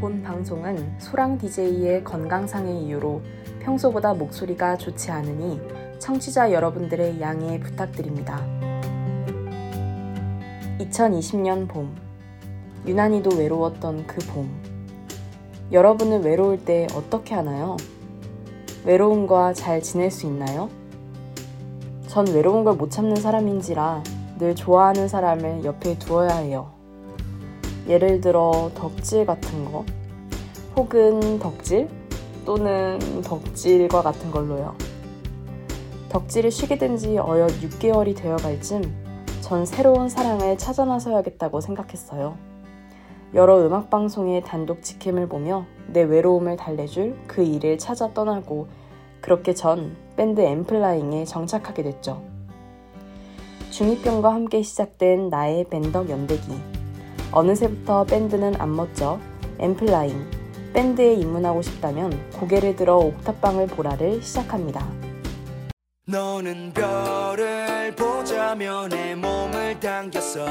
본 방송은 소랑 DJ의 건강상의 이유로 평소보다 목소리가 좋지 않으니 청취자 여러분들의 양해 부탁드립니다. 2020년 봄. 유난히도 외로웠던 그 봄. 여러분은 외로울 때 어떻게 하나요? 외로움과 잘 지낼 수 있나요? 전 외로운 걸 못 참는 사람인지라 늘 좋아하는 사람을 옆에 두어야 해요. 예를 들어 덕질 같은 거, 혹은 덕질 또는 덕질과 같은 걸로요. 덕질을 쉬게 된 지 어엿 6개월이 되어 갈 즈음 전 새로운 사랑을 찾아 나서야겠다고 생각했어요. 여러 음악 방송의 단독 직캠을 보며 내 외로움을 달래줄 그 일을 찾아 떠나고 그렇게 전 밴드 엠플라잉에 정착하게 됐죠. 중2병과 함께 시작된 나의 밴더 연대기. 어느새부터 밴드는 안 멋져 엠플라잉 밴드에 입문하고 싶다면 고개를 들어 옥탑방을 보라를 시작합니다. 너는 별을 보자며 내 몸을 당겼어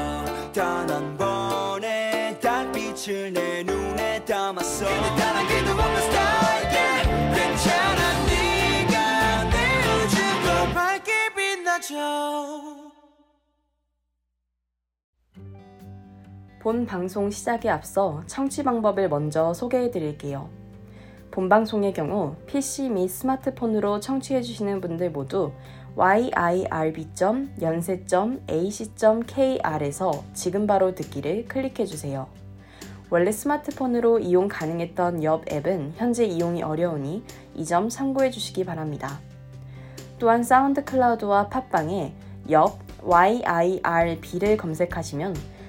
단 한 번의 달빛을 내 눈에 담았어 다른 길도 없는 스타일 yeah. 괜찮아 네가 내 우주도 밝게 빛나줘 본 방송 시작에 앞서 청취 방법을 먼저 소개해 드릴게요. 본 방송의 경우 PC 및 스마트폰으로 청취해 주시는 분들 모두 yirb.연세.ac.kr에서 지금 바로 듣기를 클릭해 주세요. 원래 스마트폰으로 이용 가능했던 옆 앱은 현재 이용이 어려우니 이 점 참고해 주시기 바랍니다. 또한 사운드 클라우드와 팟빵에 엽 YIRB를 검색하시면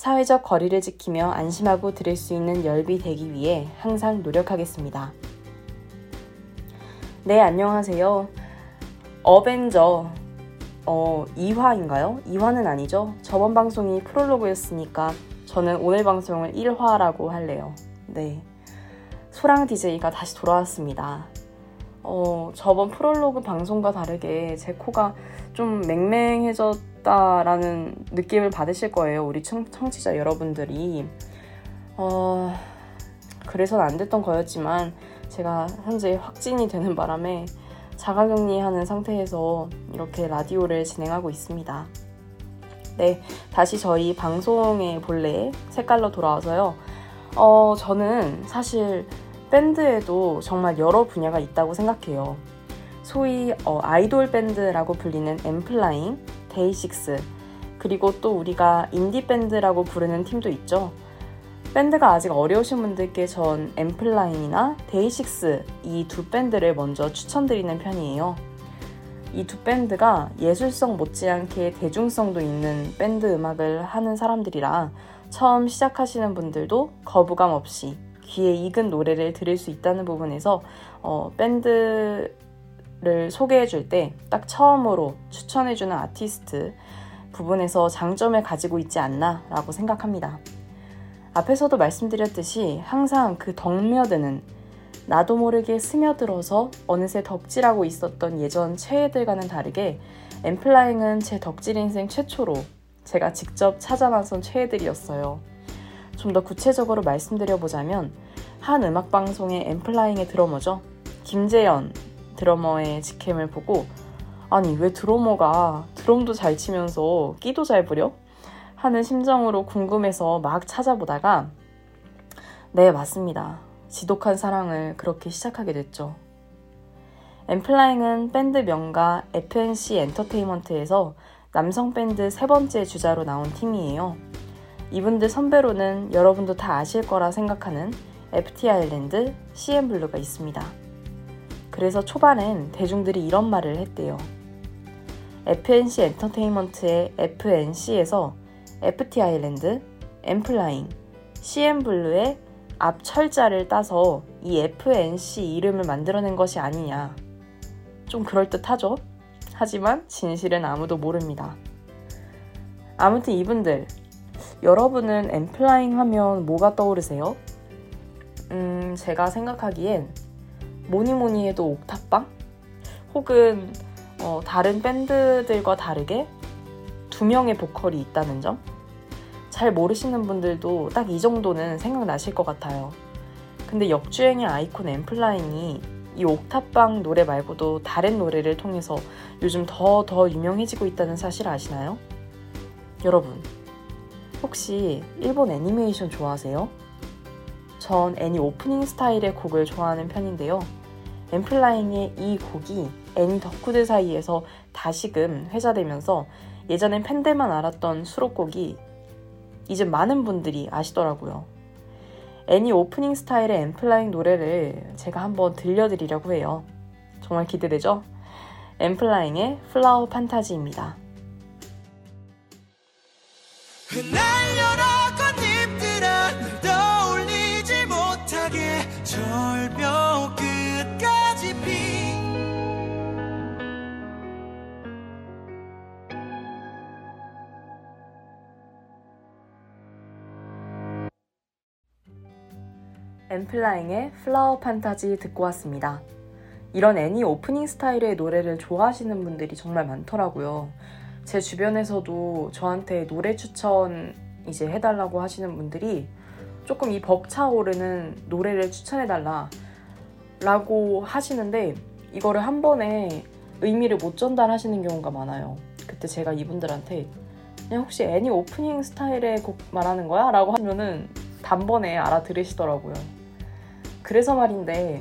사회적 거리를 지키며 안심하고 들을 수 있는 열비 되기 위해 항상 노력하겠습니다. 네, 안녕하세요. 어벤져 어, 2화인가요? 2화는 아니죠. 저번 방송이 프롤로그였으니까 저는 오늘 방송을 1화라고 할래요. 네. 소랑 DJ가 다시 돌아왔습니다. 어, 저번 프롤로그 방송과 다르게 제 코가 좀 맹맹해졌 있다라는 느낌을 받으실 거예요. 우리 청, 청취자 여러분들이. 어, 그래서는 안 됐던 거였지만 제가 현재 확진이 되는 바람에 자가격리하는 상태에서 이렇게 라디오를 진행하고 있습니다. 네, 다시 저희 방송의 본래 색깔로 돌아와서요. 어, 저는 사실 밴드에도 정말 여러 분야가 있다고 생각해요. 소위 어, 아이돌 밴드라고 불리는 엔플라잉, 데이식스 그리고 또 우리가 인디밴드라고 부르는 팀도 있죠. 밴드가 아직 어려우신 분들께 전 엔플라잉이나 데이식스 이 두 밴드를 먼저 추천드리는 편이에요. 이 두 밴드가 예술성 못지않게 대중성도 있는 밴드 음악을 하는 사람들이라 처음 시작하시는 분들도 거부감 없이 귀에 익은 노래를 들을 수 있다는 부분에서 어, 밴드 를 소개해 줄 때 딱 처음으로 추천해 주는 아티스트 부분에서 장점을 가지고 있지 않나 라고 생각합니다. 앞에서도 말씀드렸듯이 항상 그 덕며드는 나도 모르게 스며들어서 어느새 덕질하고 있었던 예전 최애들과는 다르게 엠플라잉은 제 덕질 인생 최초로 제가 직접 찾아 나선 최애들이었어요. 좀 더 구체적으로 말씀드려보자면 한 음악방송의 엠플라잉의 드러머죠. 김재현 드러머의 직캠을 보고 아니 왜 드러머가 드럼도 잘 치면서 끼도 잘 부려? 하는 심정으로 궁금해서 막 찾아보다가 네 맞습니다. 지독한 사랑을 그렇게 시작하게 됐죠. 엔플라잉은 밴드 명가 FNC 엔터테인먼트에서 남성 밴드 세 번째 주자로 나온 팀이에요. 이분들 선배로는 여러분도 다 아실 거라 생각하는 FT 아일랜드, CN블루가 있습니다. 그래서 초반엔 대중들이 이런 말을 했대요. FNC 엔터테인먼트의 FNC에서 FT 아일랜드, 엔플라잉, CN블루의 앞 철자를 따서 이 FNC 이름을 만들어낸 것이 아니냐. 좀 그럴듯하죠? 하지만 진실은 아무도 모릅니다. 아무튼 이분들, 여러분은 엠플라잉 하면 뭐가 떠오르세요? 음, 제가 생각하기엔 뭐니 뭐니 해도 옥탑방? 혹은 어, 다른 밴드들과 다르게 두 명의 보컬이 있다는 점? 잘 모르시는 분들도 딱 이 정도는 생각나실 것 같아요. 근데 역주행의 아이콘 엠플라잉이 이 옥탑방 노래 말고도 다른 노래를 통해서 요즘 더 더 유명해지고 있다는 사실 아시나요? 여러분, 혹시 일본 애니메이션 좋아하세요? 전 애니 오프닝 스타일의 곡을 좋아하는 편인데요. 엠플라잉의 이 곡이 애니 덕후들 사이에서 다시금 회자되면서 예전엔 팬들만 알았던 수록곡이 이제 많은 분들이 아시더라고요. 애니 오프닝 스타일의 엠플라잉 노래를 제가 한번 들려드리려고 해요. 정말 기대되죠? 엠플라잉의 플라워 판타지입니다. 흩날려라 꽃잎들아 널 떠올리지 못하게 절벽 엠플라잉의 플라워 판타지 듣고 왔습니다. 이런 애니 오프닝 스타일의 노래를 좋아하시는 분들이 정말 많더라고요. 제 주변에서도 저한테 노래 추천 이제 해달라고 하시는 분들이 조금 이 벅차오르는 노래를 추천해달라 라고 하시는데 이거를 한 번에 의미를 못 전달하시는 경우가 많아요. 그때 제가 이분들한테 그냥 혹시 애니 오프닝 스타일의 곡 말하는 거야? 라고 하면은 단번에 알아들으시더라고요. 그래서 말인데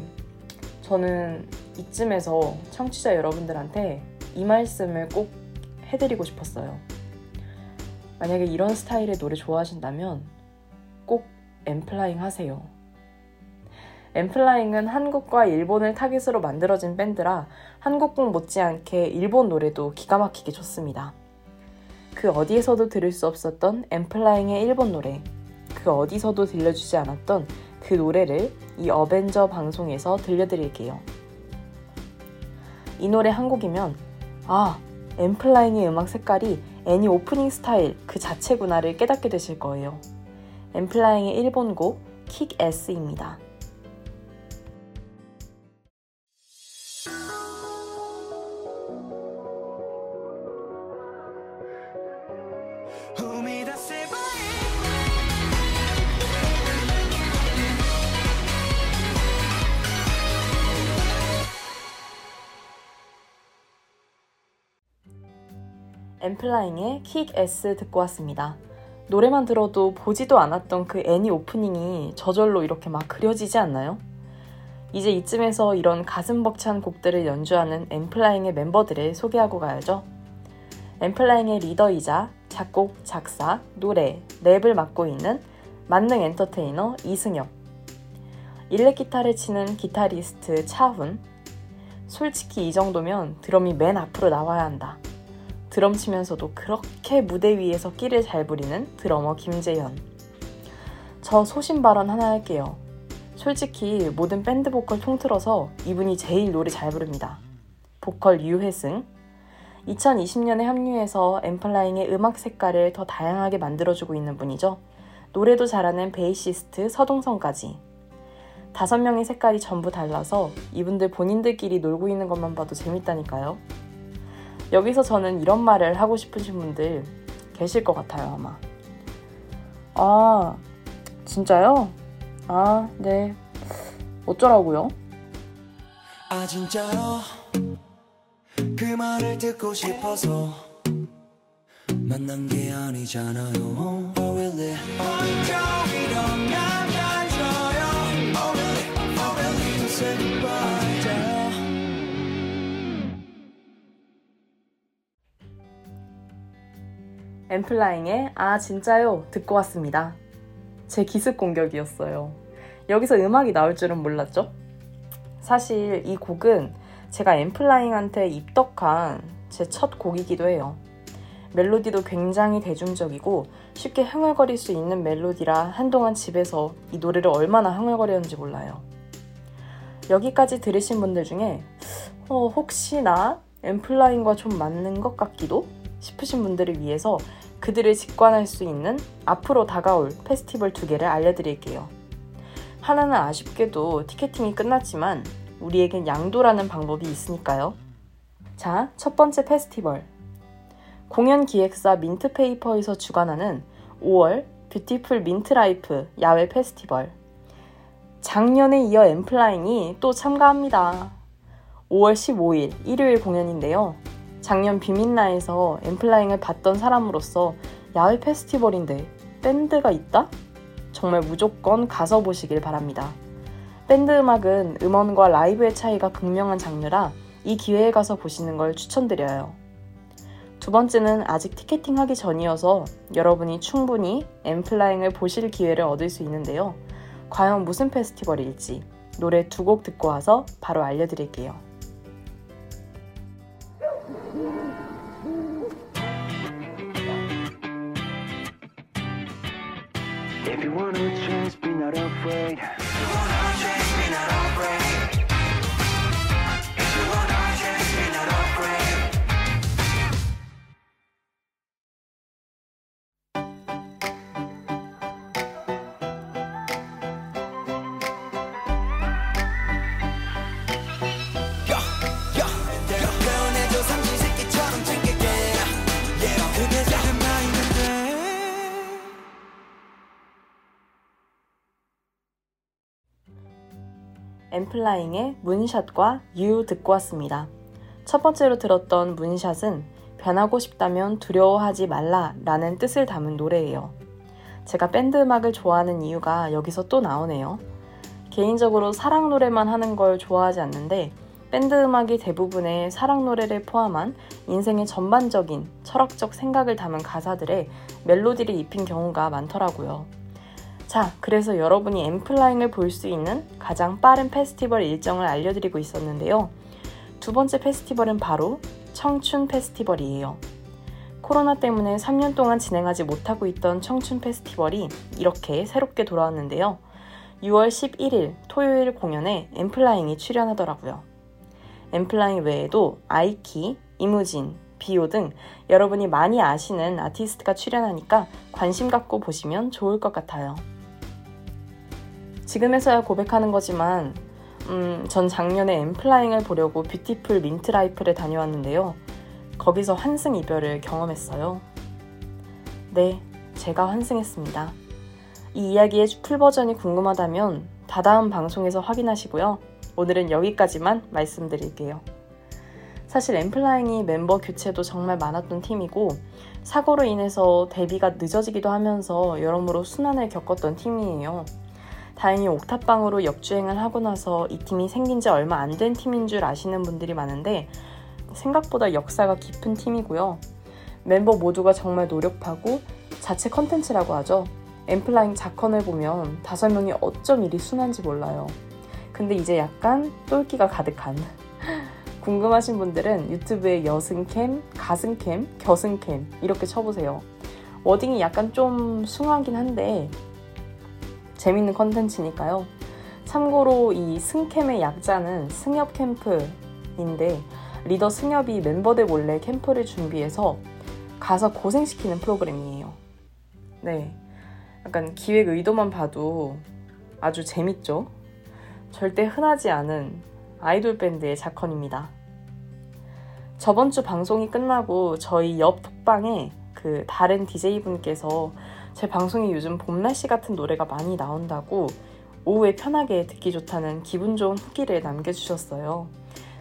저는 이쯤에서 청취자 여러분들한테 이 말씀을 꼭 해드리고 싶었어요. 만약에 이런 스타일의 노래 좋아하신다면 꼭 엠플라잉 하세요. 엠플라잉은 한국과 일본을 타깃으로 만들어진 밴드라 한국곡 못지않게 일본 노래도 기가 막히게 좋습니다. 그 어디에서도 들을 수 없었던 엠플라잉의 일본 노래, 그 어디서도 들려주지 않았던 그 노래를 이 어벤져 방송에서 들려드릴게요. 이 노래 한 곡이면 아, 엠플라잉의 음악 색깔이 애니 오프닝 스타일 그 자체구나를 깨닫게 되실 거예요. 엠플라잉의 일본 곡 킥 S입니다. 엠플라잉의 킥 S 듣고 왔습니다. 노래만 들어도 보지도 않았던 그 애니 오프닝이 저절로 이렇게 막 그려지지 않나요? 이제 이쯤에서 이런 가슴 벅찬 곡들을 연주하는 엠플라잉의 멤버들을 소개하고 가야죠. 엠플라잉의 리더이자 작곡, 작사, 노래, 랩을 맡고 있는 만능 엔터테이너 이승엽. 일렉 기타를 치는 기타리스트 차훈. 솔직히 이 정도면 드럼이 맨 앞으로 나와야 한다. 드럼 치면서도 그렇게 무대 위에서 끼를 잘 부리는 드러머 김재현. 저 소신 발언 하나 할게요. 솔직히 모든 밴드 보컬 통틀어서 이분이 제일 노래 잘 부릅니다. 보컬 유회승. 2020년에 합류해서 엔플라잉의 음악 색깔을 더 다양하게 만들어주고 있는 분이죠. 노래도 잘하는 베이시스트 서동성까지. 다섯 명의 색깔이 전부 달라서 이분들 본인들끼리 놀고 있는 것만 봐도 재밌다니까요. 여기서 저는 이런 말을 하고 싶으신 분들 계실 것 같아요, 아마. 아, 진짜요? 아, 네. 어쩌라고요? 아, 진짜요? 그 말을 듣고 싶어서 만난 게 아니잖아요. Oh, really? 엠플라잉의 아 진짜요 듣고 왔습니다. 제 기습 공격이었어요. 여기서 음악이 나올 줄은 몰랐죠? 사실 이 곡은 제가 엠플라잉한테 입덕한 제 첫 곡이기도 해요. 멜로디도 굉장히 대중적이고 쉽게 흥얼거릴 수 있는 멜로디라 한동안 집에서 이 노래를 얼마나 흥얼거렸는지 몰라요. 여기까지 들으신 분들 중에 어, 혹시나 엠플라잉과 좀 맞는 것 같기도 싶으신 분들을 위해서 그들을 직관할 수 있는 앞으로 다가올 페스티벌 두 개를 알려드릴게요. 하나는 아쉽게도 티켓팅이 끝났지만 우리에겐 양도라는 방법이 있으니까요. 자, 첫 번째 페스티벌. 공연 기획사 민트페이퍼에서 주관하는 5월 뷰티풀 민트라이프 야외 페스티벌. 작년에 이어 엔플라잉이 또 참가합니다. 5월 15일 일요일 공연인데요. 작년 비민나에서 엠플라잉을 봤던 사람으로서 야외 페스티벌인데 밴드가 있다? 정말 무조건 가서 보시길 바랍니다. 밴드 음악은 음원과 라이브의 차이가 극명한 장르라 이 기회에 가서 보시는 걸 추천드려요. 두 번째는 아직 티켓팅 하기 전이어서 여러분이 충분히 엠플라잉을 보실 기회를 얻을 수 있는데요. 과연 무슨 페스티벌일지 노래 두 곡 듣고 와서 바로 알려드릴게요. If you want a chance, be not afraid. 엠플라잉의 문샷과 유 듣고 왔습니다. 첫 번째로 들었던 문샷은 변하고 싶다면 두려워하지 말라 라는 뜻을 담은 노래예요. 제가 밴드 음악을 좋아하는 이유가 여기서 또 나오네요. 개인적으로 사랑 노래만 하는 걸 좋아하지 않는데 밴드 음악이 대부분의 사랑 노래를 포함한 인생의 전반적인 철학적 생각을 담은 가사들에 멜로디를 입힌 경우가 많더라고요. 자, 그래서 여러분이 엔플라잉을 볼 수 있는 가장 빠른 페스티벌 일정을 알려드리고 있었는데요. 두 번째 페스티벌은 바로 청춘 페스티벌이에요. 코로나 때문에 3년 동안 진행하지 못하고 있던 청춘 페스티벌이 이렇게 새롭게 돌아왔는데요. 6월 11일 토요일 공연에 엔플라잉이 출연하더라고요. 엔플라잉 외에도 아이키, 이무진, 비오 등 여러분이 많이 아시는 아티스트가 출연하니까 관심 갖고 보시면 좋을 것 같아요. 지금에서야 고백하는 거지만 음, 전 작년에 엔플라잉을 보려고 뷰티풀 민트라이프를 다녀왔는데요. 거기서 환승 이별을 경험했어요. 네, 제가 환승했습니다. 이 이야기의 full 버전이 궁금하다면 다다음 방송에서 확인하시고요. 오늘은 여기까지만 말씀드릴게요. 사실 엔플라잉이 멤버 교체도 정말 많았던 팀이고 사고로 인해서 데뷔가 늦어지기도 하면서 여러모로 순환을 겪었던 팀이에요. 다행히 옥탑방으로 역주행을 하고 나서 이 팀이 생긴 지 얼마 안 된 팀인 줄 아시는 분들이 많은데 생각보다 역사가 깊은 팀이고요. 멤버 모두가 정말 노력하고 자체 컨텐츠라고 하죠. 엠플라잉 자컨을 보면 다섯 명이 어쩜 이리 순한지 몰라요. 근데 이제 약간 똘끼가 가득한 궁금하신 분들은 유튜브에 여승캠, 가승캠, 겨승캠 이렇게 쳐보세요. 워딩이 약간 좀 숭하긴 한데 재밌는 컨텐츠니까요. 참고로 이 승캠의 약자는 승엽 캠프인데 리더 승엽이 멤버들 몰래 캠프를 준비해서 가서 고생시키는 프로그램이에요. 네. 약간 기획 의도만 봐도 아주 재밌죠? 절대 흔하지 않은 아이돌 밴드의 자컨입니다. 저번 주 방송이 끝나고 저희 옆 톡방에 그 다른 DJ분께서 제 방송에 요즘 봄 날씨 같은 노래가 많이 나온다고 오후에 편하게 듣기 좋다는 기분 좋은 후기를 남겨주셨어요.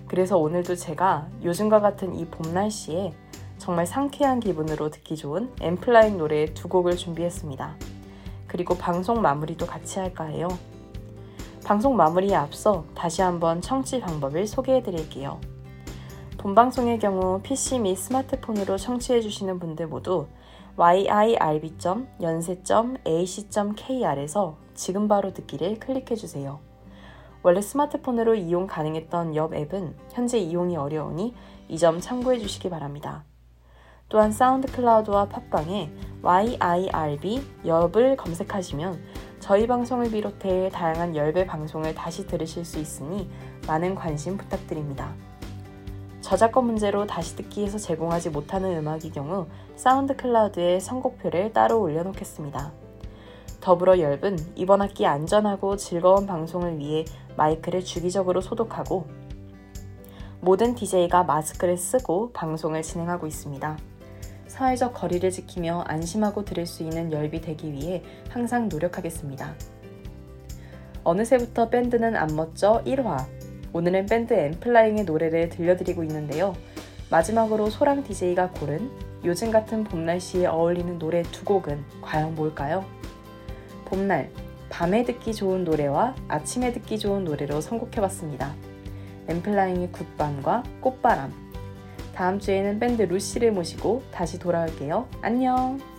그래서 오늘도 제가 요즘과 같은 이 봄 날씨에 정말 상쾌한 기분으로 듣기 좋은 엠플라잉 노래 두 곡을 준비했습니다. 그리고 방송 마무리도 같이 할까 해요. 방송 마무리에 앞서 다시 한번 청취 방법을 소개해 드릴게요. 본방송의 경우 PC 및 스마트폰으로 청취해 주시는 분들 모두 yirb.연세.ac.kr에서 지금 바로 듣기를 클릭해주세요. 원래 스마트폰으로 이용 가능했던 옆 앱은 현재 이용이 어려우니 이 점 참고해 주시기 바랍니다. 또한 사운드 클라우드와 팟빵에 YIRB 엽을 검색하시면 저희 방송을 비롯해 다양한 열배 방송을 다시 들으실 수 있으니 많은 관심 부탁드립니다. 저작권 문제로 다시 듣기에서 제공하지 못하는 음악의 경우 사운드 클라우드에 선곡표를 따로 올려놓겠습니다. 더불어 열분 이번 학기 안전하고 즐거운 방송을 위해 마이크를 주기적으로 소독하고 모든 DJ가 마스크를 쓰고 방송을 진행하고 있습니다. 사회적 거리를 지키며 안심하고 들을 수 있는 열비 되기 위해 항상 노력하겠습니다. 어느새부터 밴드는 안 멋져 1화. 오늘은 밴드 엠플라잉의 노래를 들려드리고 있는데요. 마지막으로 소랑 DJ가 고른 요즘 같은 봄 날씨에 어울리는 노래 두 곡은 과연 뭘까요? 봄날, 밤에 듣기 좋은 노래와 아침에 듣기 좋은 노래로 선곡해봤습니다. 엠플라잉의 굿밤과 꽃바람. 다음 주에는 밴드 루시를 모시고 다시 돌아올게요. 안녕!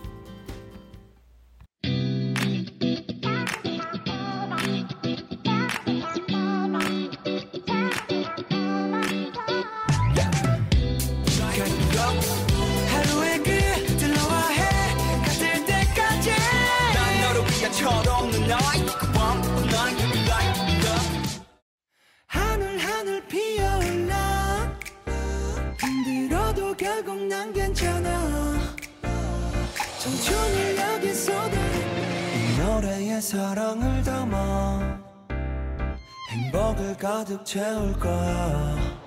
사랑을 담아 행복을 가득 채울 거야